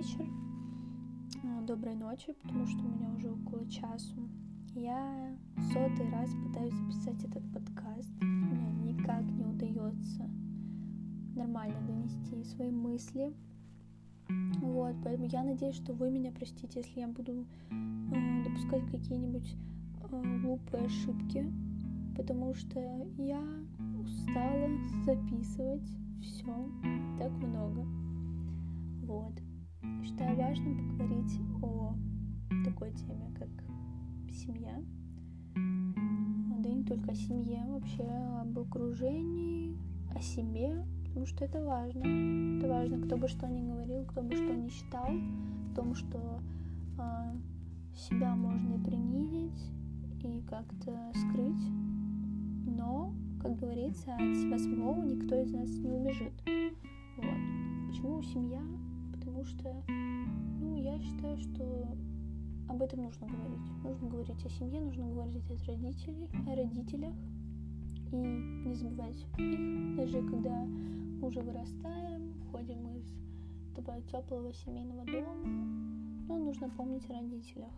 вечер, э, доброй ночи, потому что у меня уже около часу. Я сотый раз пытаюсь записать этот подкаст. Мне никак не удается нормально донести свои мысли. Вот, поэтому я надеюсь, что вы меня простите, если я буду э, допускать какие-нибудь э, глупые ошибки, потому что я устала записывать все так много. Вот. Считаю важным поговорить о такой теме, как семья. Да и не только о семье, вообще об окружении, о себе, потому что это важно. Это важно, кто бы что ни говорил, кто бы что ни считал, о том, что э, себя можно и принизить, и как-то скрыть. Но, как говорится, от себя самого никто из нас не убежит. Вот. Почему семья потому что, ну, я считаю, что об этом нужно говорить. Нужно говорить о семье, нужно говорить о родителей, о родителях и не забывать их, даже когда мы уже вырастаем, ходим из этого теплого семейного дома, но нужно помнить о родителях.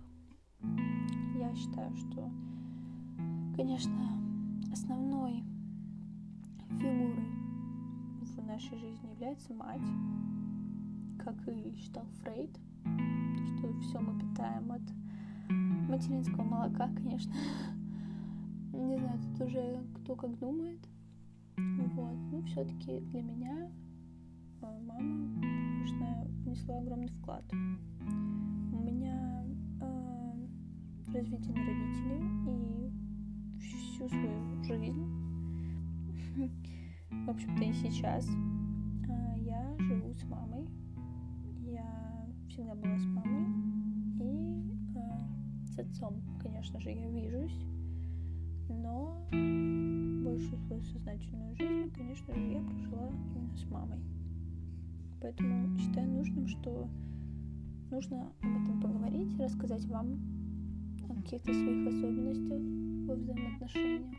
Я считаю, что, конечно, основной фигурой в нашей жизни является мать, как и считал Фрейд, что все мы питаем от материнского молока, конечно. Не знаю, тут уже кто как думает. Вот. Ну, все-таки для меня а, мама, конечно, внесла огромный вклад. У меня э, разведены родители и всю свою жизнь, в общем-то и сейчас, э, я живу с мамой всегда была с мамой. И э, с отцом, конечно же, я вижусь. Но большую свою сознательную жизнь, конечно же, я прожила именно с мамой. Поэтому считаю нужным, что нужно об этом поговорить, рассказать вам о каких-то своих особенностях во взаимоотношениях,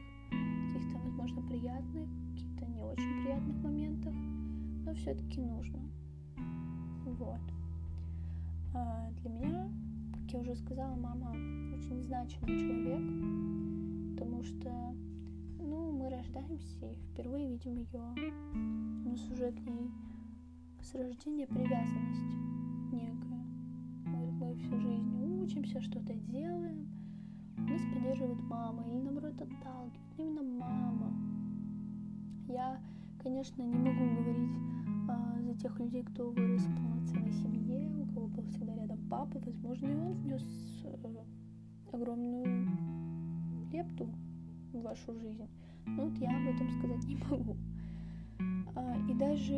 каких-то, возможно, приятных, каких-то не очень приятных моментах, но все-таки нужно. Вот. А, для меня, как я уже сказала, мама очень значимый человек, потому что, ну, мы рождаемся и впервые видим ее. У нас уже к ней с рождения привязанность некая. Мы, мы всю жизнь учимся, что-то делаем, нас поддерживает мама или наоборот отталкивает именно мама. Я, конечно, не могу говорить за тех людей, кто вырос в полноценной семье, у кого был всегда рядом папа, возможно, и он внес э, огромную лепту в вашу жизнь. Но вот я об этом сказать не могу. А, и даже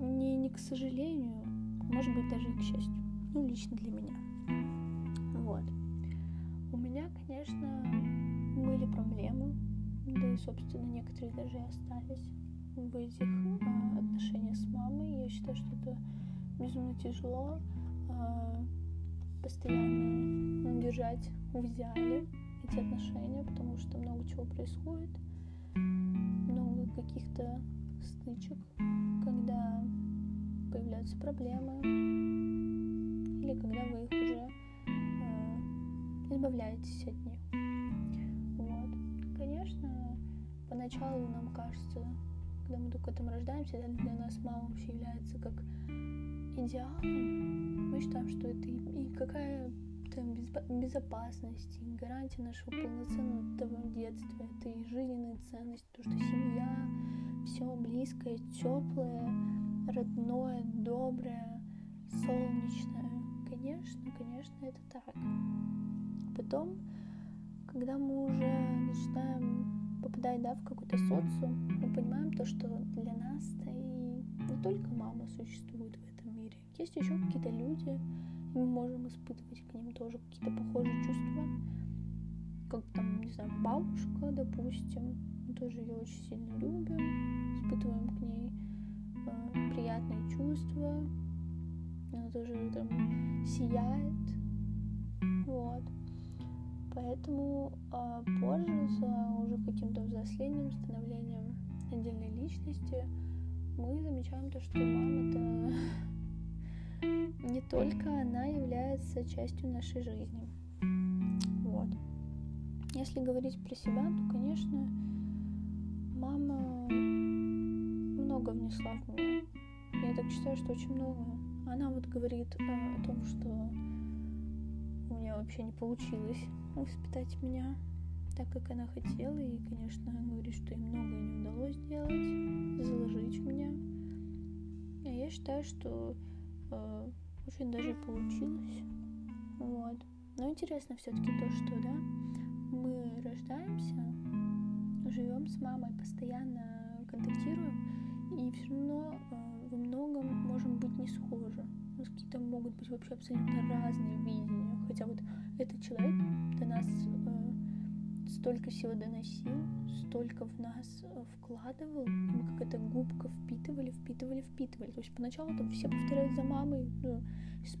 не, не к сожалению, может быть, даже и к счастью. Ну, лично для меня. Вот. У меня, конечно, были проблемы, да и, собственно, некоторые даже и остались в этих э, отношениях с мамой. Я считаю, что это безумно тяжело э, постоянно держать в идеале эти отношения, потому что много чего происходит, много каких-то стычек, когда появляются проблемы, или когда вы их уже э, избавляетесь от них. Вот. Конечно, поначалу нам кажется, когда мы только там рождаемся, для нас мама вообще является как идеалом. Мы считаем, что это и, и какая-то безопасность, и гарантия нашего полноценного детства, это и жизненная ценность, то, что семья, все близкое, теплое, родное, доброе, солнечное. Конечно, конечно, это так. Потом, когда мы уже начинаем попадая да, в какой-то социум, мы понимаем то, что для нас-то и не только мама существует в этом мире. Есть еще какие-то люди, и мы можем испытывать к ним тоже какие-то похожие чувства. Как там, не знаю, бабушка, допустим, мы тоже ее очень сильно любим, испытываем к ней э, приятные чувства, она тоже там сияет, вот. Поэтому э, позже, за уже каким-то взрослением, становлением отдельной личности, мы замечаем то, что мама это не только она является частью нашей жизни. Вот. Если говорить про себя, то, конечно, мама много внесла в меня. Я так считаю, что очень много. Она вот говорит э, о том, что у меня вообще не получилось воспитать меня так, как она хотела, и, конечно, говорит, что ей многое не удалось сделать, заложить в меня. А я считаю, что э, очень даже получилось. Вот. Но интересно все-таки то, что, да, мы рождаемся, живем с мамой, постоянно контактируем, и все равно э, во многом можем быть не схожи. У нас какие-то могут быть вообще абсолютно разные видения. Хотя вот этот человек до нас э, столько всего доносил, столько в нас э, вкладывал, мы как эта губка впитывали, впитывали, впитывали. То есть поначалу там все повторяют за мамой, ну,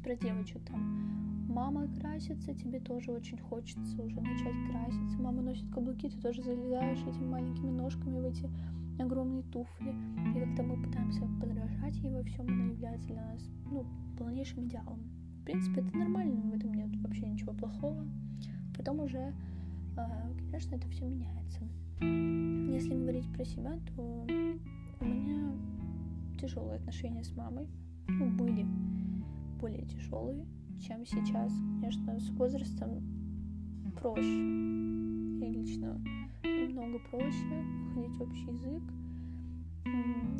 про девочек там, мама красится, тебе тоже очень хочется уже начать краситься, мама носит каблуки, ты тоже залезаешь этими маленькими ножками в эти огромные туфли, и как-то мы пытаемся подражать ей во всем, она является для нас, ну, полнейшим идеалом. В принципе, это нормально, в этом нет вообще ничего плохого. Потом уже а, конечно, это все меняется. Если говорить про себя, то у меня тяжелые отношения с мамой. Ну, были более тяжелые, чем сейчас. Конечно, с возрастом проще. И лично намного проще находить общий язык.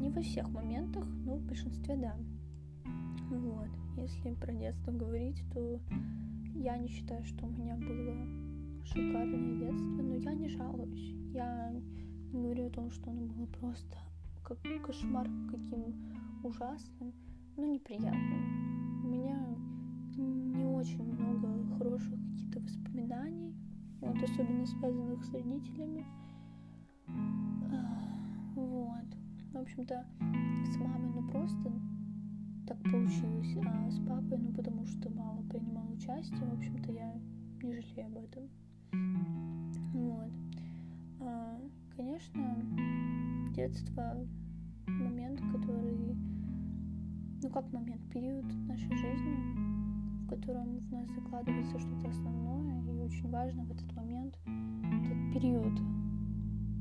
Не во всех моментах, но в большинстве да. Вот. Если про детство говорить, то я не считаю, что у меня было шикарное детство, но я не жалуюсь. Я не говорю о том, что оно было просто как кошмар каким ужасным, но неприятным. У меня не очень много хороших каких-то воспоминаний, вот, особенно связанных с родителями. Вот. В общем-то, с мамой, ну просто так получилось, а с папой, ну потому что мало принимал участие, в общем-то, я не жалею об этом. Вот. А, конечно, детство момент, который, ну как момент, период нашей жизни, в котором в нас закладывается что-то основное, и очень важно в этот момент, этот период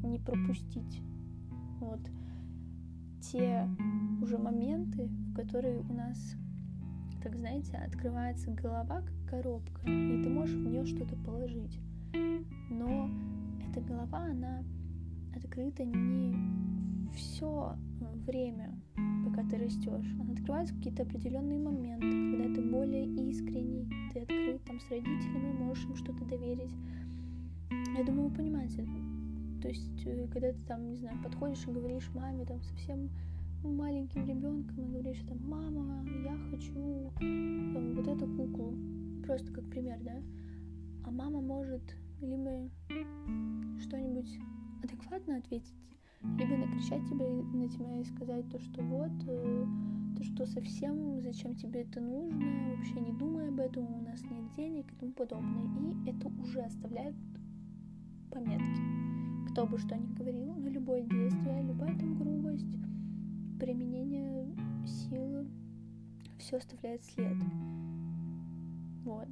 не пропустить. Вот те уже моменты, в которые у нас, так знаете, открывается голова как коробка, и ты можешь в нее что-то положить но эта голова, она открыта не все время, пока ты растешь. Она открывается какие-то определенные моменты, когда ты более искренний, ты открыт там с родителями, можешь им что-то доверить. Я думаю, вы понимаете. То есть, э, когда ты там, не знаю, подходишь и говоришь маме там совсем маленьким ребенком и говоришь там, мама, я хочу там, вот эту куклу. Просто как пример, да? А мама может либо что-нибудь адекватно ответить, либо накричать тебя на тебя и сказать то, что вот, э, то, что совсем, зачем тебе это нужно, вообще не думай об этом, у нас нет денег и тому подобное. И это уже оставляет пометки. Кто бы что ни говорил, но любое действие, любая там грубость, применение силы, все оставляет след. Вот.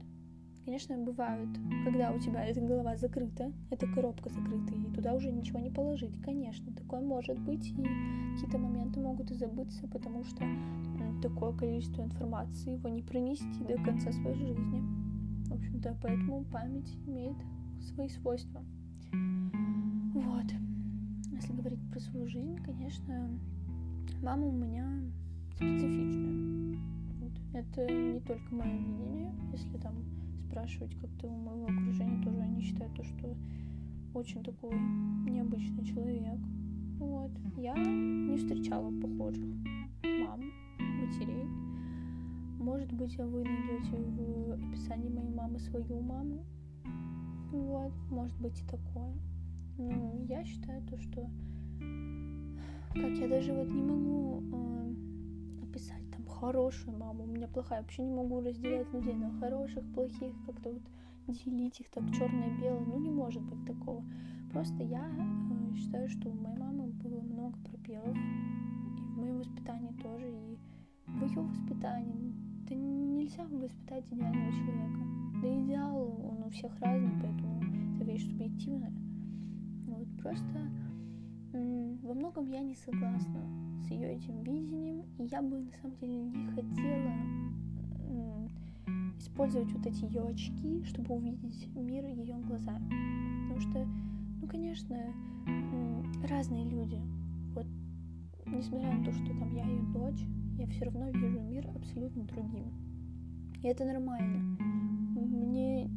Конечно, бывают, когда у тебя эта голова закрыта, эта коробка закрыта, и туда уже ничего не положить. Конечно, такое может быть, и какие-то моменты могут и забыться, потому что такое количество информации его не пронести до конца своей жизни. В общем-то, поэтому память имеет свои свойства. Вот. Если говорить про свою жизнь, конечно, мама у меня специфичная. Вот. Это не только мое видение, если там спрашивать как-то у моего окружения тоже они считают то, что очень такой необычный человек. Вот. Я не встречала похожих мам, матерей. Может быть, вы найдете в описании моей мамы свою маму. Вот, может быть и такое. Но я считаю то, что как я даже вот не могу э, описать хорошую маму, у меня плохая. Вообще не могу разделять людей на хороших, плохих, как-то вот делить их так черное-белое. Ну, не может быть такого. Просто я э, считаю, что у моей мамы было много пробелов. И в моем воспитании тоже, и в ее воспитании. это нельзя воспитать идеального человека. Да идеал, он у всех разный, поэтому это вещь субъективная. Вот, просто во многом я не согласна с ее этим видением, и я бы на самом деле не хотела использовать вот эти ее очки, чтобы увидеть мир ее глазами. Потому что, ну, конечно, разные люди. Вот, несмотря на то, что там я ее дочь, я все равно вижу мир абсолютно другим. И это нормально. Мне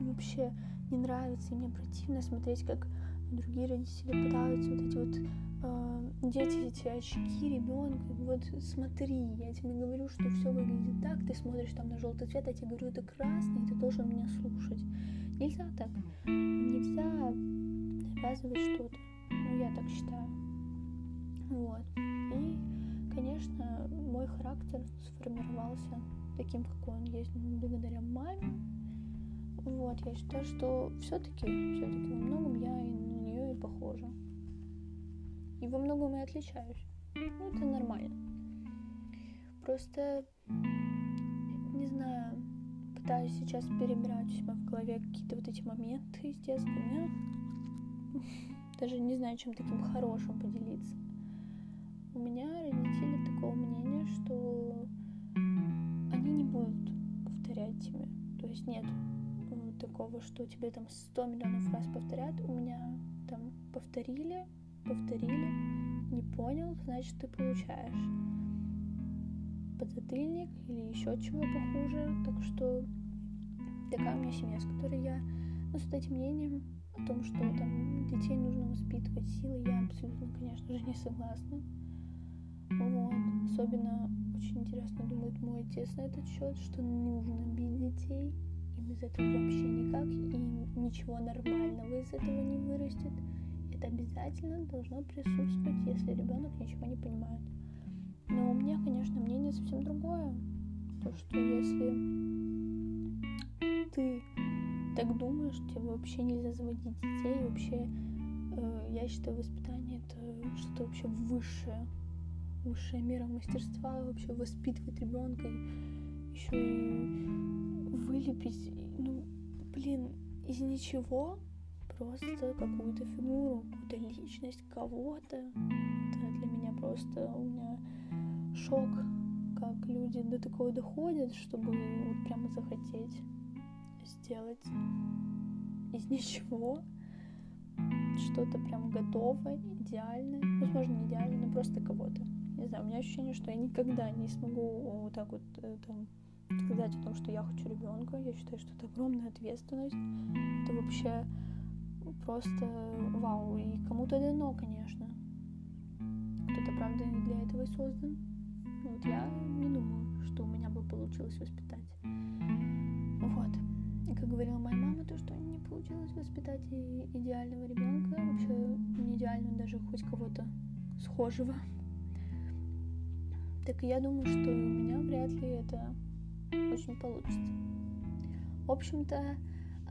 вообще не нравится, и мне противно смотреть, как другие родители пытаются вот эти вот э, дети эти очки ребенка, вот смотри, я тебе говорю, что все выглядит так, ты смотришь там на желтый цвет, а я тебе говорю, это красный, ты должен меня слушать. Нельзя так. Нельзя навязывать что-то. Ну, я так считаю. Вот. И, конечно, мой характер сформировался таким, какой он есть благодаря маме. Вот, я считаю, что все-таки, все-таки во многом я и похожа. И во многом и отличаюсь. Ну, это нормально. Просто, не знаю, пытаюсь сейчас перебирать у себя в голове какие-то вот эти моменты из детства. Меня даже не знаю, чем таким хорошим поделиться. У меня родители такого мнения, что они не будут повторять тебе. То есть нет такого, что тебе там сто миллионов раз повторят. У меня повторили, повторили, не понял, значит ты получаешь подзатыльник или еще чего похуже. Так что такая у меня семья, с которой я, ну, с этим мнением о том, что там детей нужно воспитывать силой, я абсолютно, конечно же, не согласна. Вот. Особенно очень интересно думает мой отец на этот счет, что нужно бить детей. И без этого вообще никак, и ничего нормального из этого не вырастет. Это обязательно должно присутствовать, если ребенок ничего не понимает. Но у меня, конечно, мнение совсем другое. То, что если ты так думаешь, тебе вообще нельзя заводить детей, вообще э, я считаю воспитание это что-то вообще высшее, высшая мера мастерства, вообще воспитывать ребенка, еще и вылепить, ну, блин, из ничего просто какую-то фигуру, какую-то личность кого-то. Это для меня просто у меня шок, как люди до такого доходят, чтобы вот прямо захотеть сделать из ничего что-то прям готовое, идеальное. Возможно, не идеальное, но просто кого-то. Не знаю, у меня ощущение, что я никогда не смогу вот так вот э, там сказать о том, что я хочу ребенка. Я считаю, что это огромная ответственность. Это вообще просто вау. И кому-то дано, конечно. Кто-то, правда, не для этого и создан. Вот я не думаю, что у меня бы получилось воспитать. Вот. И как говорила моя мама, то, что не получилось воспитать идеального ребенка, вообще не идеального, даже хоть кого-то схожего. Так я думаю, что у меня вряд ли это очень получится. В общем-то,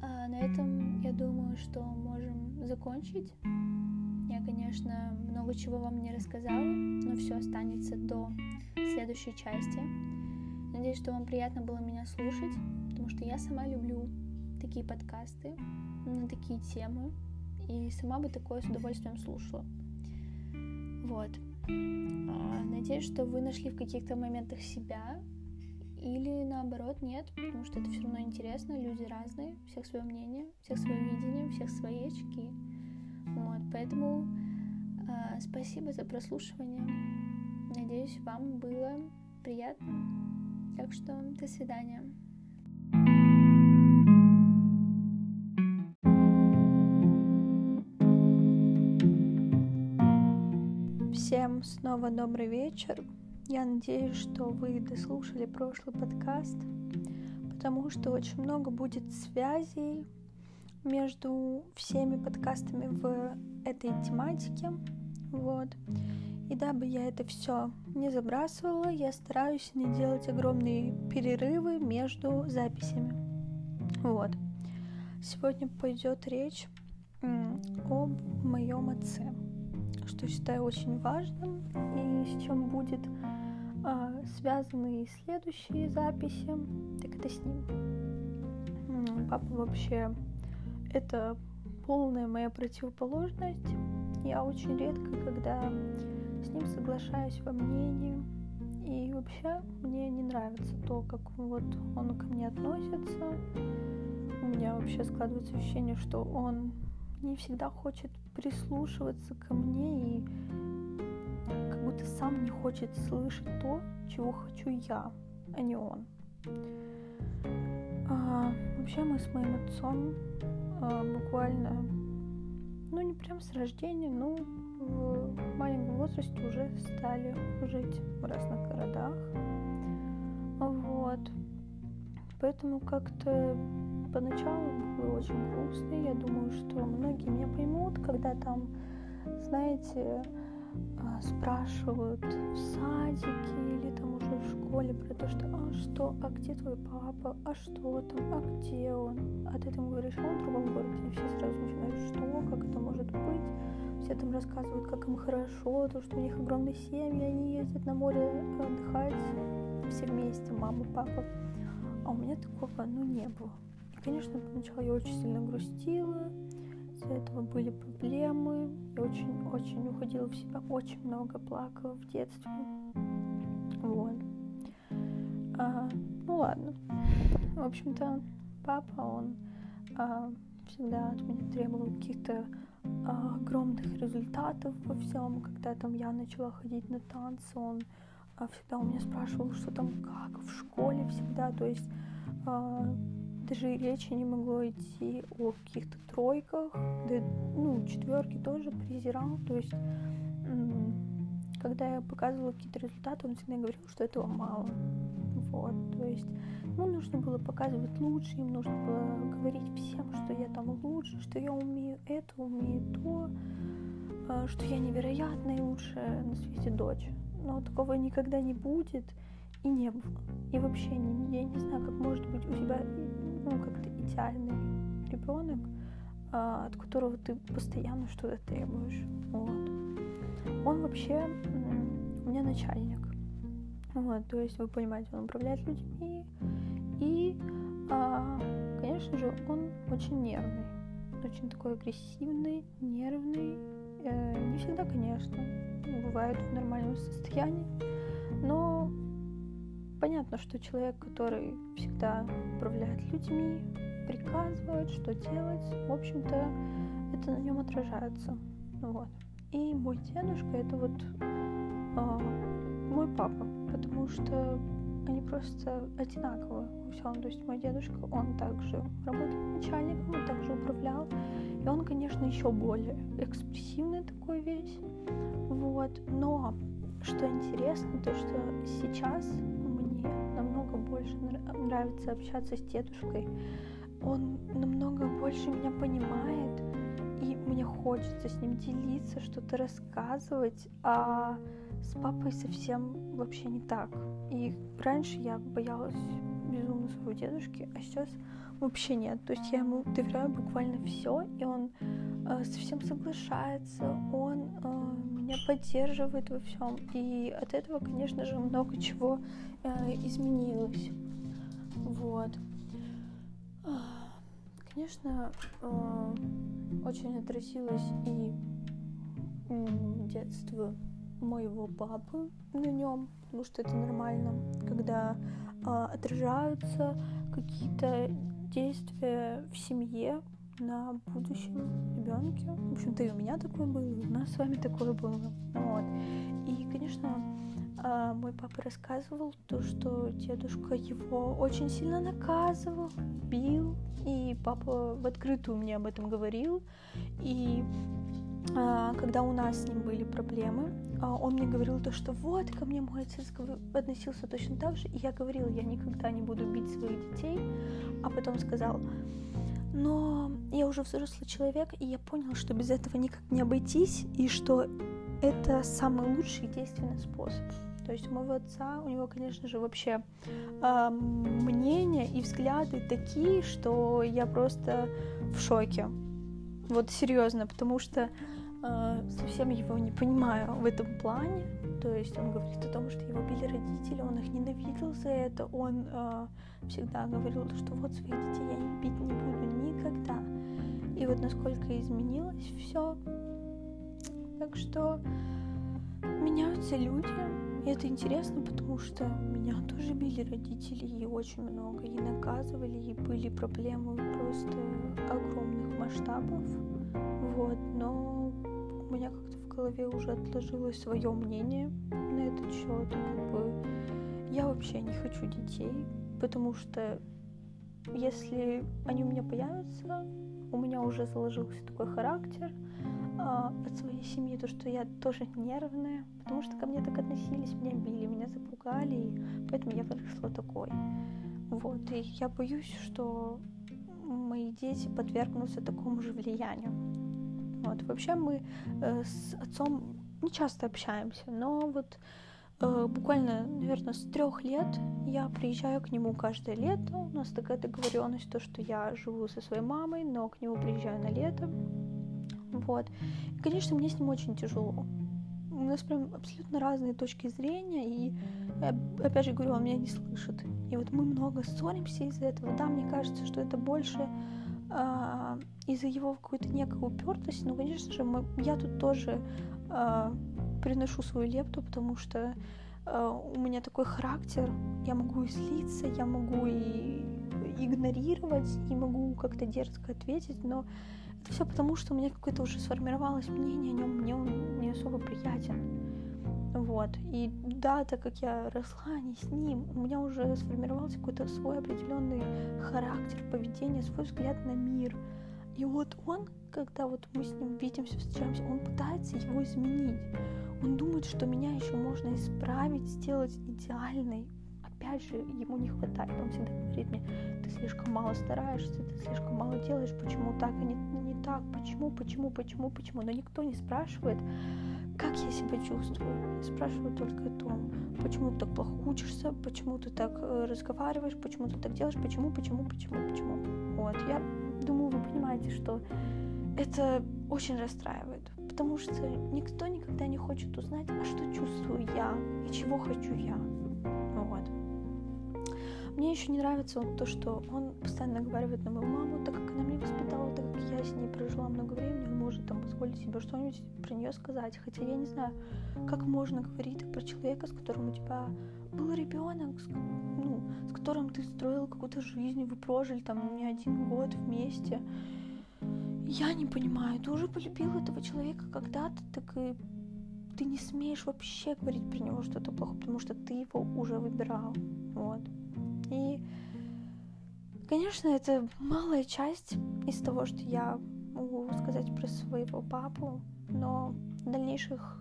а, на этом я думаю, что можем закончить. Я, конечно, много чего вам не рассказала, но все останется до следующей части. Надеюсь, что вам приятно было меня слушать, потому что я сама люблю такие подкасты на такие темы, и сама бы такое с удовольствием слушала. Вот. А, надеюсь, что вы нашли в каких-то моментах себя, или наоборот нет, потому что это все равно интересно, люди разные, у всех свое мнение, у всех свое видение, у всех свои очки. Вот, поэтому э, спасибо за прослушивание. Надеюсь, вам было приятно. Так что до свидания. Всем снова добрый вечер. Я надеюсь, что вы дослушали прошлый подкаст, потому что очень много будет связей между всеми подкастами в этой тематике. Вот. И дабы я это все не забрасывала, я стараюсь не делать огромные перерывы между записями. Вот. Сегодня пойдет речь об моем отце, что считаю очень важным и с чем будет связаны и следующие записи, так это с ним. Папа вообще это полная моя противоположность. Я очень редко, когда с ним соглашаюсь во мнении. И вообще мне не нравится то, как вот он ко мне относится. У меня вообще складывается ощущение, что он не всегда хочет прислушиваться ко мне и будто сам не хочет слышать то, чего хочу я, а не он. А, вообще мы с моим отцом а, буквально, ну не прям с рождения, но в маленьком возрасте уже стали жить в разных городах. Вот. Поэтому как-то поначалу было очень грустно. Я думаю, что многие меня поймут, когда там, знаете, спрашивают в садике или там уже в школе про то, что а что, а где твой папа, а что там, а где он? А ты там говоришь, а он в другом городе, и все сразу начинают, что, как это может быть? Все там рассказывают, как им хорошо, то, что у них огромные семьи, они ездят на море отдыхать все вместе, мама, папа. А у меня такого, ну, не было. И, конечно, поначалу я очень сильно грустила, из-за этого были проблемы. Я очень-очень уходила в себя, очень много плакала в детстве. Вот. А, ну ладно. В общем-то, папа, он а, всегда от меня требовал каких-то а, огромных результатов во всем. Когда там я начала ходить на танцы, он а, всегда у меня спрашивал, что там как в школе всегда. То есть а, даже речи не могло идти о каких-то тройках, да, ну, четверки тоже презирал, то есть когда я показывала какие-то результаты, он всегда говорил, что этого мало. Вот, то есть, ну, нужно было показывать лучше, им нужно было говорить всем, что я там лучше, что я умею это, умею то, а, что я невероятная и лучшая на свете дочь. Но такого никогда не будет и не было. И вообще, я не знаю, как может быть у тебя ну, как-то идеальный ребенок, а, от которого ты постоянно что-то требуешь. Вот. Он вообще у меня начальник. Вот, то есть, вы понимаете, он управляет людьми. И, а, конечно же, он очень нервный. Очень такой агрессивный, нервный. Э, не всегда, конечно. Бывает в нормальном состоянии. Но понятно, что человек, который всегда управляет людьми, приказывает, что делать, в общем-то, это на нем отражается. Вот. И мой дедушка это вот э, мой папа, потому что они просто одинаковы во всем. То есть мой дедушка, он также работал начальником, он также управлял. И он, конечно, еще более экспрессивный такой весь. Вот. Но что интересно, то что сейчас больше нравится общаться с дедушкой. Он намного больше меня понимает, и мне хочется с ним делиться, что-то рассказывать, а с папой совсем вообще не так. И раньше я боялась безумно своего дедушки, а сейчас вообще нет. То есть я ему доверяю буквально все, и он э, совсем соглашается, он э, меня поддерживает во всем. И от этого, конечно же, много чего э, изменилось. Вот. Конечно, э, очень отразилось и детство моего папы на нем, потому что это нормально, когда э, отражаются какие-то действия в семье, на будущем ребенке. В общем-то, и у меня такое было, и у нас с вами такое было. Вот. И, конечно, а, мой папа рассказывал то, что дедушка его очень сильно наказывал, бил, и папа в открытую мне об этом говорил. И а, когда у нас с ним были проблемы, а, он мне говорил то, что вот ко мне мой отец относился точно так же, и я говорила, я никогда не буду бить своих детей, а потом сказал, но я уже взрослый человек, и я понял, что без этого никак не обойтись, и что это самый лучший действенный способ. То есть у моего отца, у него, конечно же, вообще э, мнения и взгляды такие, что я просто в шоке. Вот серьезно, потому что э, совсем его не понимаю в этом плане. То есть он говорит о том, что его били родители, он их ненавидел за это, он э, всегда говорил, что вот своих детей я бить не буду никогда. И вот насколько изменилось все. Так что меняются люди, и это интересно, потому что меня тоже били родители, и очень много, и наказывали, и были проблемы просто огромных масштабов. Вот, но у меня как-то голове уже отложилось свое мнение на этот счет. Как бы я вообще не хочу детей, потому что если они у меня появятся, у меня уже заложился такой характер, а, от своей семьи, то, что я тоже нервная, потому что ко мне так относились, меня били, меня запугали, и поэтому я выросла такой. Вот, и я боюсь, что мои дети подвергнутся такому же влиянию. Вот, вообще мы э, с отцом не часто общаемся, но вот э, буквально, наверное, с трех лет я приезжаю к нему каждое лето. У нас такая договоренность, то, что я живу со своей мамой, но к нему приезжаю на лето. Вот. И, конечно, мне с ним очень тяжело. У нас прям абсолютно разные точки зрения, и опять же говорю, он меня не слышит. И вот мы много ссоримся из-за этого. Да, мне кажется, что это больше а, из-за его какой-то некой упертости. Но, конечно же, мы, я тут тоже а, приношу свою лепту, потому что а, у меня такой характер. Я могу и злиться, я могу и игнорировать, и могу как-то дерзко ответить, но это все потому, что у меня какое-то уже сформировалось мнение о нем, мне он не особо приятен. Вот. И да, так как я росла не с ним, у меня уже сформировался какой-то свой определенный характер, поведение, свой взгляд на мир. И вот он, когда вот мы с ним видимся, встречаемся, он пытается его изменить. Он думает, что меня еще можно исправить, сделать идеальной опять же, ему не хватает. Он всегда говорит мне, ты слишком мало стараешься, ты слишком мало делаешь, почему так, а не, не так, почему, почему, почему, почему. Но никто не спрашивает, как я себя чувствую. Спрашивают только о том, почему ты так плохо учишься, почему ты так э, разговариваешь, почему ты так делаешь, почему, почему, почему, почему. Вот, я думаю, вы понимаете, что это очень расстраивает, потому что никто никогда не хочет узнать, а что чувствую я и чего хочу я. Мне еще не нравится то, что он постоянно наговаривает на мою маму, так как она меня воспитала, так как я с ней прожила много времени, может там позволить себе что-нибудь про нее сказать. Хотя я не знаю, как можно говорить про человека, с которым у тебя был ребенок, с, ну, с которым ты строил какую-то жизнь, вы прожили там не один год вместе. Я не понимаю, ты уже полюбил этого человека когда-то, так и ты не смеешь вообще говорить про него что-то плохое, потому что ты его уже выбирал. Вот. И, конечно, это малая часть из того, что я могу сказать про своего папу, но в дальнейших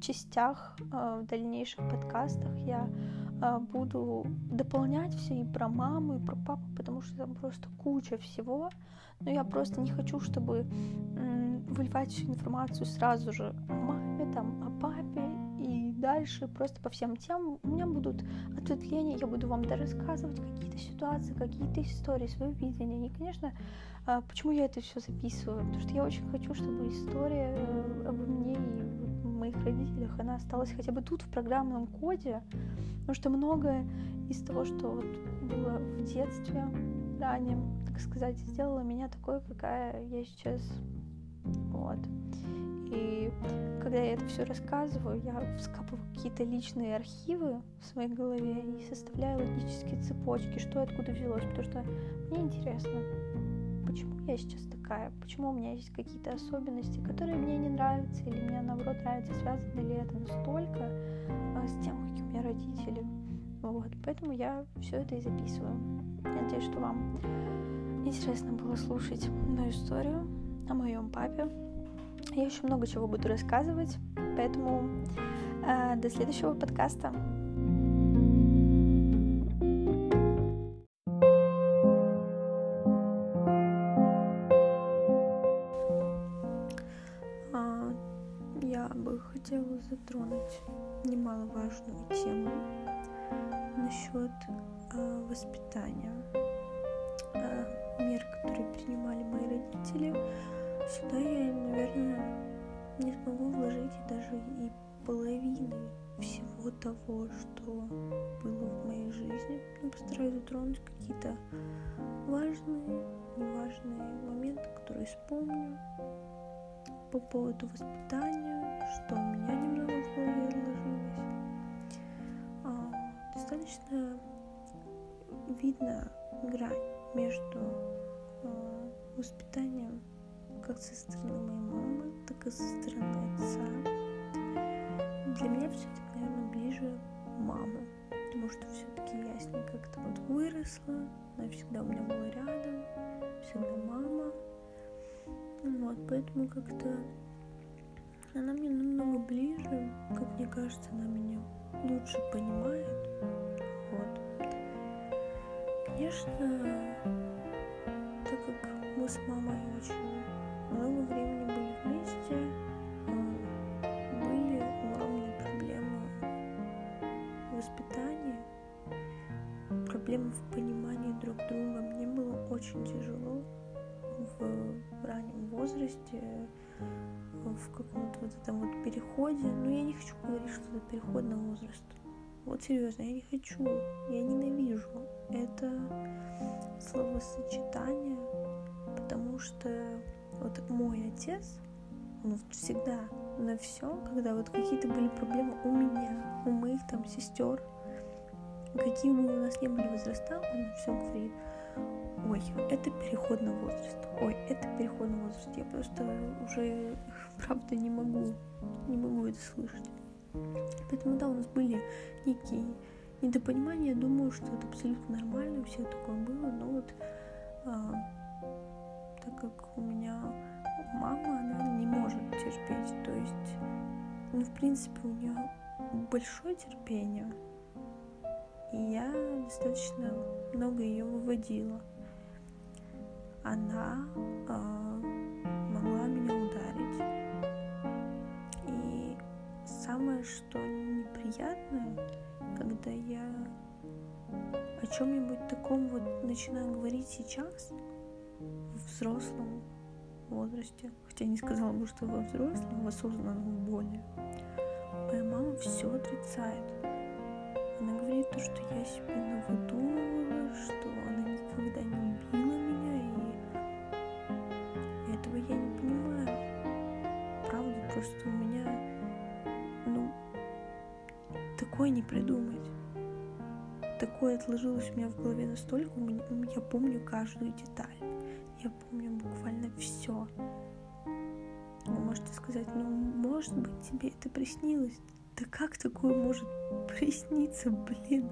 частях, э, в дальнейших подкастах я э, буду дополнять все и про маму, и про папу, потому что там просто куча всего. Но я просто не хочу, чтобы выливать всю информацию сразу же о маме, там, о папе дальше просто по всем темам. У меня будут ответвления, я буду вам рассказывать какие-то ситуации, какие-то истории, свое видение. И, конечно, а, почему я это все записываю? Потому что я очень хочу, чтобы история э, обо мне и моих родителях, она осталась хотя бы тут, в программном коде, потому что многое из того, что вот было в детстве раннем, так сказать, сделало меня такой, какая я сейчас. Когда я это все рассказываю, я вскапываю какие-то личные архивы в своей голове и составляю логические цепочки, что откуда взялось, потому что мне интересно, почему я сейчас такая, почему у меня есть какие-то особенности, которые мне не нравятся, или мне наоборот нравятся, связано ли это настолько а, с тем, какие у меня родители. Вот, поэтому я все это и записываю. Надеюсь, что вам интересно было слушать мою историю о моем папе, я еще много чего буду рассказывать, поэтому э, до следующего подкаста. Важные, неважные моменты, которые вспомню по поводу воспитания, что у меня немного в голове отложилось. А, достаточно видно грань между а, воспитанием как со стороны моей мамы, так и со стороны отца. Для меня все-таки, наверное, ближе мама, потому что все-таки я с ней как-то вот выросла, она всегда у меня была рядом, всегда мама. Вот, поэтому как-то она мне намного ближе, как мне кажется, она меня лучше понимает. Вот. Конечно, так как мы с мамой очень много времени были вместе, проблемы в понимании друг друга. Мне было очень тяжело в раннем возрасте, в каком-то вот этом вот переходе. Но я не хочу говорить, что это переходный возраст. Вот серьезно, я не хочу, я ненавижу это словосочетание, потому что вот мой отец, он всегда на все, когда вот какие-то были проблемы у меня, у моих там сестер, какие бы у нас не были возраста, он все говорит, ой, это переходный возраст, ой, это переходный возраст, я просто уже, правда, не могу, не могу это слышать. Поэтому, да, у нас были некие недопонимания, думаю, что это абсолютно нормально, у всех такое было, но вот а, так как у меня мама, она не может терпеть, то есть, ну, в принципе, у нее большое терпение, и я достаточно много ее выводила. Она э, могла меня ударить. И самое, что неприятное, когда я о чем-нибудь таком вот начинаю говорить сейчас, в взрослом возрасте, хотя не сказала бы, что во взрослом, в осознанном более, моя мама все отрицает. Она говорит то, что я себе навыдумывала, что она никогда не убила меня, и этого я не понимаю. Правда, просто у меня, ну, такое не придумать. Такое отложилось у меня в голове настолько, я помню каждую деталь я помню буквально все. Вы можете сказать, ну, может быть, тебе это приснилось. Да как такое может присниться, блин?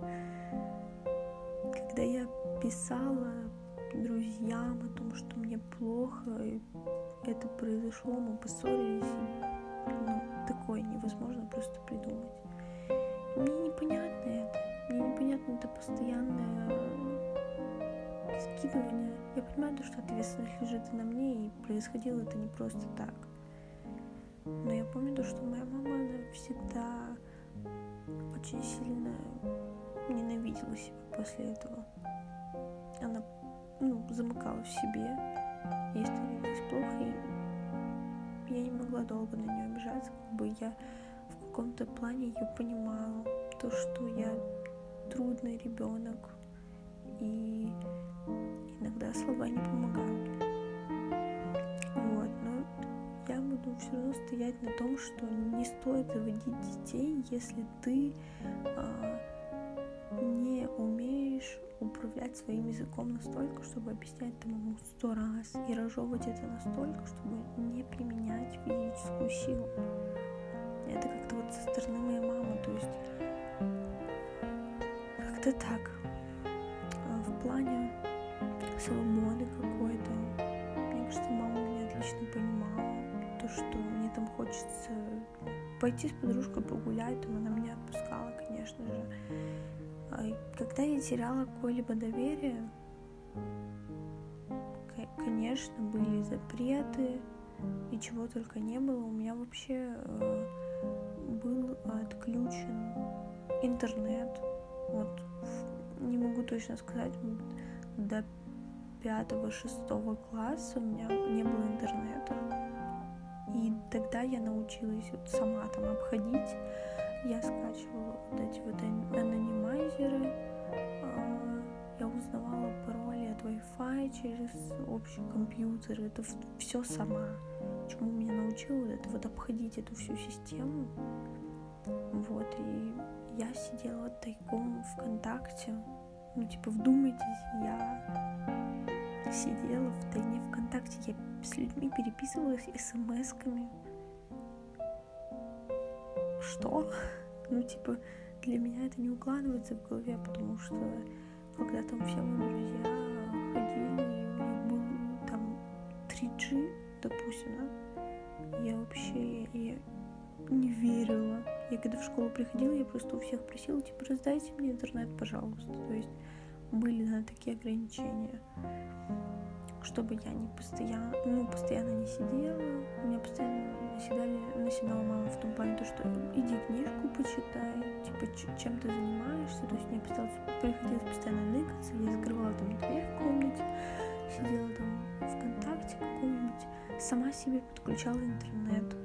Когда я писала друзьям о том, что мне плохо, и это произошло, мы поссорились, ну, такое невозможно просто придумать. Мне непонятно это. Мне непонятно это постоянное скидывания. Я понимаю, что ответственность лежит на мне, и происходило это не просто так. Помню то, что моя мама, она всегда очень сильно ненавидела себя после этого. Она ну, замыкала в себе, ей становилось плохо, и я не могла долго на нее обижаться, как бы я в каком-то плане ее понимала, то, что я трудный ребенок, и иногда слова не помогают. Все равно стоять на том, что не стоит заводить детей, если ты а, не умеешь управлять своим языком настолько, чтобы объяснять там ему сто раз и разжевывать это настолько, чтобы не применять физическую силу. Это как-то вот со стороны моей мамы, то есть как-то так. А в плане свободы какой-то. Мне кажется, мама меня отлично понимала. То, что мне там хочется пойти с подружкой погулять, там она меня отпускала, конечно же. А когда я теряла какое-либо доверие, конечно, были запреты и чего только не было. У меня вообще э, был отключен интернет. Вот не могу точно сказать, до пятого-шестого класса у меня не было интернета. И тогда я научилась вот сама там обходить. Я скачивала вот эти вот анонимайзеры. А, я узнавала пароли от Wi-Fi через общий компьютер. Это все сама. Чему меня научила вот это вот обходить эту всю систему. Вот, и я сидела тайком ВКонтакте. Ну, типа, вдумайтесь, я сидела в тайне ВКонтакте, я с людьми переписывалась смс-ками. Что? Ну, типа, для меня это не укладывается в голове, потому что когда там все мои друзья ходили, у них был там 3G, допустим, да, я вообще я не верила. Я когда в школу приходила, я просто у всех просила, типа, раздайте мне интернет, пожалуйста. То есть были на такие ограничения чтобы я не постоянно, ну, постоянно не сидела. Меня постоянно наседали, наседала мама в том плане, то, что иди книжку почитай, типа, чем ты занимаешься. То есть мне приходилось постоянно ныкаться, я закрывала там дверь в комнате, сидела там ВКонтакте каком-нибудь, сама себе подключала интернет.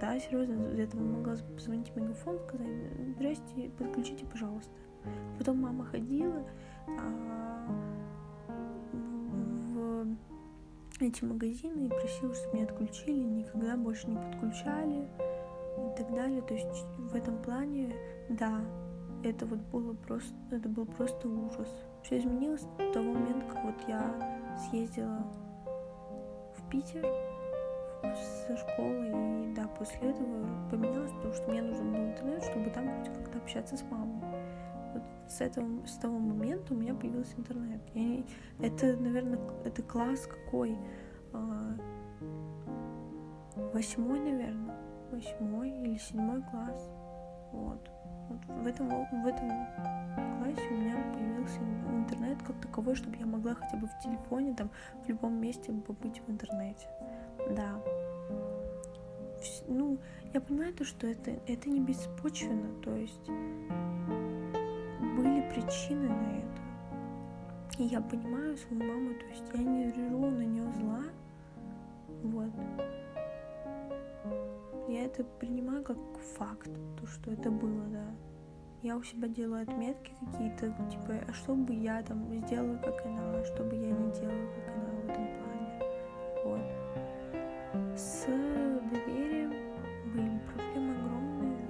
Да, серьезно, из этого могла позвонить в мегафон, сказать, здрасте, подключите, пожалуйста. Потом мама ходила, а эти магазины и просила, чтобы меня отключили, никогда больше не подключали и так далее. То есть в этом плане, да, это вот было просто, это был просто ужас. Все изменилось с того момента, как вот я съездила в Питер со школы, и да, после этого поменялось, потому что мне нужен был интернет, чтобы там хоть как-то общаться с мамой. С этого, с того момента у меня появился интернет. Я, это, наверное, это класс какой? А, восьмой, наверное, восьмой или седьмой класс. Вот. Вот в этом, в этом классе у меня появился интернет как таковой, чтобы я могла хотя бы в телефоне, там, в любом месте побыть в интернете. Да. Ну, я понимаю то, что это, это не беспочвенно, то есть причины на это. И я понимаю свою маму, то есть я не держу на нее зла, вот. Я это принимаю как факт, то, что это было, да. Я у себя делаю отметки какие-то, типа, а что бы я там сделала, как она, что бы я не делала, как она в этом плане. Вот. С доверием были проблемы огромные.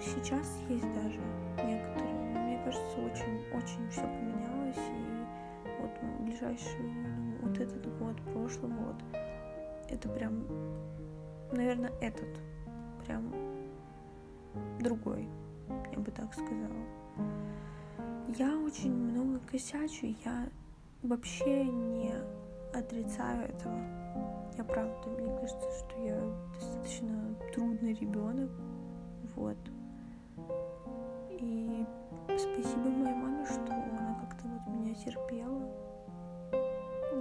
Сейчас есть даже некоторые, кажется, очень-очень все поменялось, и вот ближайшие вот этот год, прошлый год, это прям, наверное, этот, прям другой, я бы так сказала. Я очень много косячу, я вообще не отрицаю этого. Я правда, мне кажется, что я достаточно трудный ребенок, вот. И спасибо моей маме, что она как-то вот меня терпела,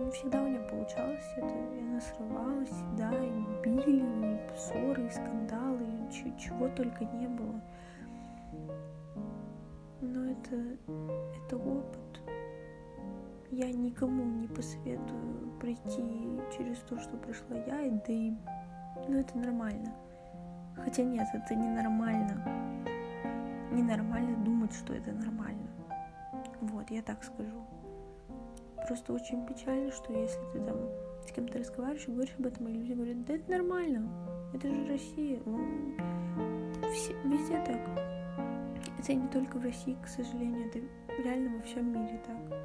не всегда у меня получалось это. Я срывалась, да, и били, и ссоры, и скандалы, и чего только не было. Но это, это опыт. Я никому не посоветую пройти через то, что прошла я, да и ну это нормально. Хотя нет, это ненормально. Ненормально думать, что это нормально. Вот, я так скажу. Просто очень печально, что если ты там с кем-то разговариваешь и говоришь об этом, и люди говорят, да это нормально, это же Россия. Ну, все, везде так. Это не только в России, к сожалению, это реально во всем мире так.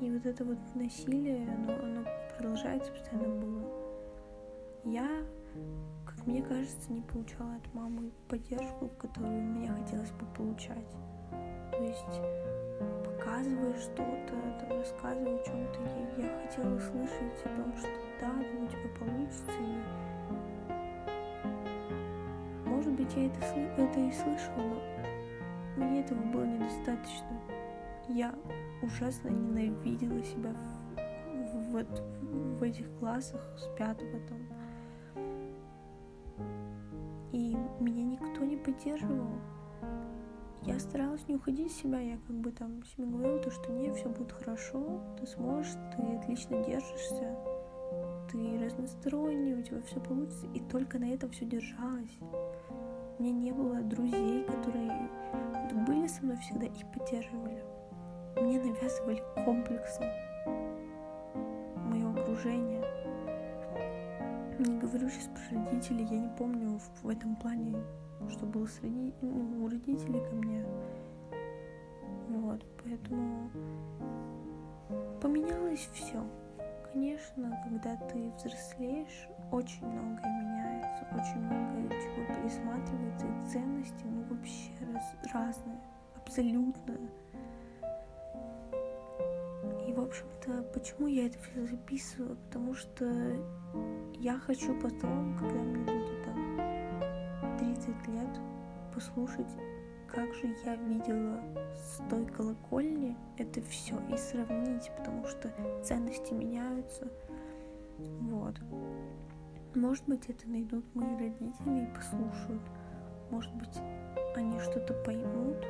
И вот это вот насилие, оно, оно продолжается постоянно было. Я, как мне кажется, не получала от мамы поддержку, которую мне хотелось бы получать. То есть показывая что-то, там, рассказывая о чем-то, я, хотела услышать о том, что да, у тебя получится, и может быть я это, это и слышала, но мне этого было недостаточно. Я ужасно ненавидела себя в, в, в, в этих классах с пятого там. И меня никто не поддерживал я старалась не уходить из себя, я как бы там себе говорила, то, что не, все будет хорошо, ты сможешь, ты отлично держишься, ты разносторонний, у тебя все получится, и только на этом все держалось. У меня не было друзей, которые были со мной всегда и поддерживали. мне навязывали комплексы, мое окружение. Не говорю сейчас про родителей, я не помню в, этом плане, что было с роди... Ну, у родителей ко мне. Поэтому поменялось все. Конечно, когда ты взрослеешь, очень многое меняется, очень многое чего пересматривается, и ценности, ну, вообще раз, разные, абсолютно. И, в общем-то, почему я это все записываю? Потому что я хочу потом, когда мне будет там 30 лет, послушать, как же я видела с той колокольни это все и сравнить, потому что ценности меняются. Вот. Может быть, это найдут мои родители и послушают. Может быть, они что-то поймут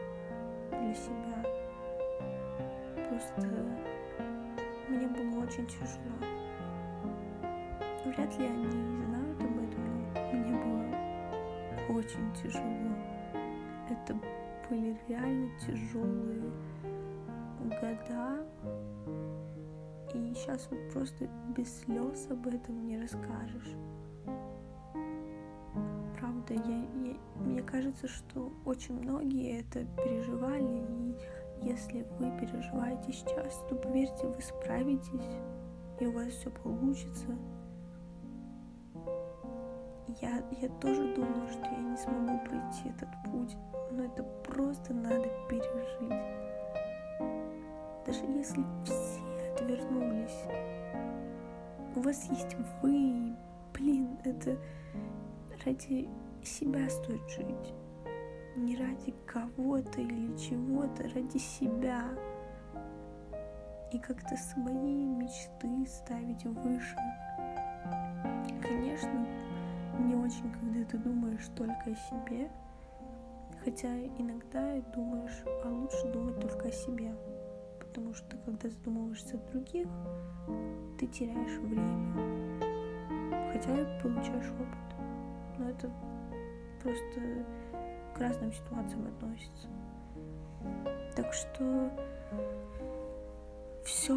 для себя. Просто мне было очень тяжело. Вряд ли они знают об этом, но мне было очень тяжело. Были реально тяжелые года. И сейчас вот просто без слез об этом не расскажешь. Правда, я, я, мне кажется, что очень многие это переживали, и если вы переживаете сейчас, то поверьте, вы справитесь, и у вас все получится. Я, я тоже думала, что я не смогу пройти этот путь, но это просто надо пережить. Даже если все отвернулись, у вас есть вы, блин, это ради себя стоит жить не ради кого-то или чего-то, ради себя. И как-то свои мечты ставить выше. Конечно, не очень, когда ты думаешь только о себе, хотя иногда думаешь, а лучше думать только о себе, потому что когда задумываешься о других, ты теряешь время, хотя и получаешь опыт, но это просто к разным ситуациям относится. Так что все,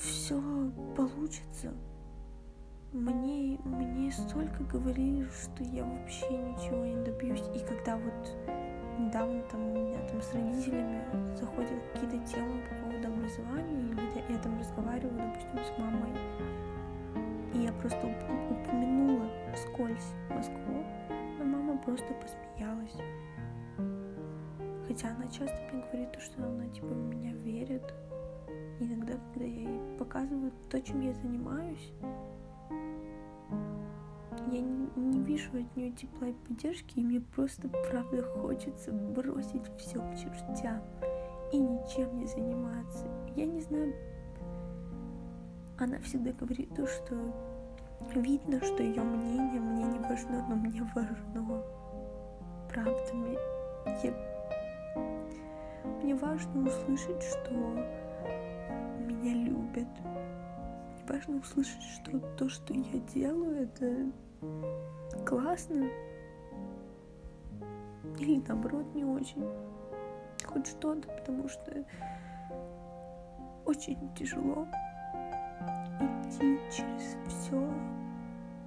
все получится. Мне, мне столько говорили, что я вообще ничего не добьюсь. И когда вот недавно там у меня там с родителями заходят какие-то темы по поводу образования, или я там разговариваю, допустим, с мамой, и я просто упомянула скользь Москву, но мама просто посмеялась. Хотя она часто мне говорит, что она типа в меня верит. Иногда, когда я ей показываю то, чем я занимаюсь, я не, не вижу от нее тепла и поддержки, и мне просто правда хочется бросить все к чертям и ничем не заниматься. Я не знаю, она всегда говорит то, что видно, что ее мнение мне не важно, но мне важно. Правда, мне, я мне важно услышать, что меня любят. Мне важно услышать, что то, что я делаю, это классно. Или наоборот, не очень. Хоть что-то, потому что очень тяжело идти через все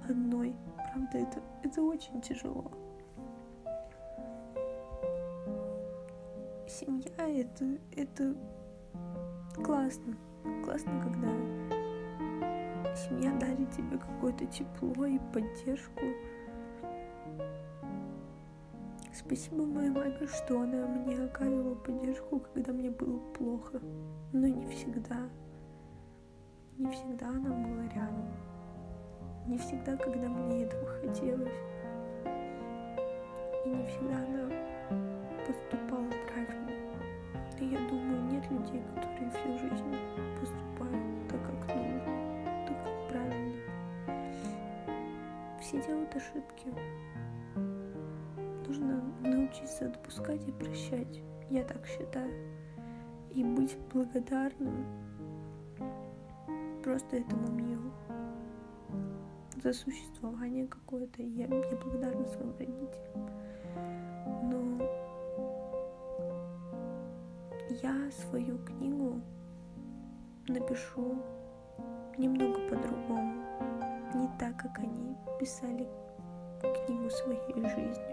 одной. Правда, это, это очень тяжело. семья это, это классно. Классно, когда семья дарит тебе какое-то тепло и поддержку. Спасибо моей маме, что она мне оказывала поддержку, когда мне было плохо. Но не всегда. Не всегда она была рядом. Не всегда, когда мне этого хотелось. И не всегда она поступала делают ошибки. Нужно научиться отпускать и прощать. Я так считаю. И быть благодарным просто этому миру за существование какое-то. Я, я благодарна своим родителям. Но я свою книгу напишу немного по-другому, не так, как они писали книгу своей жизни.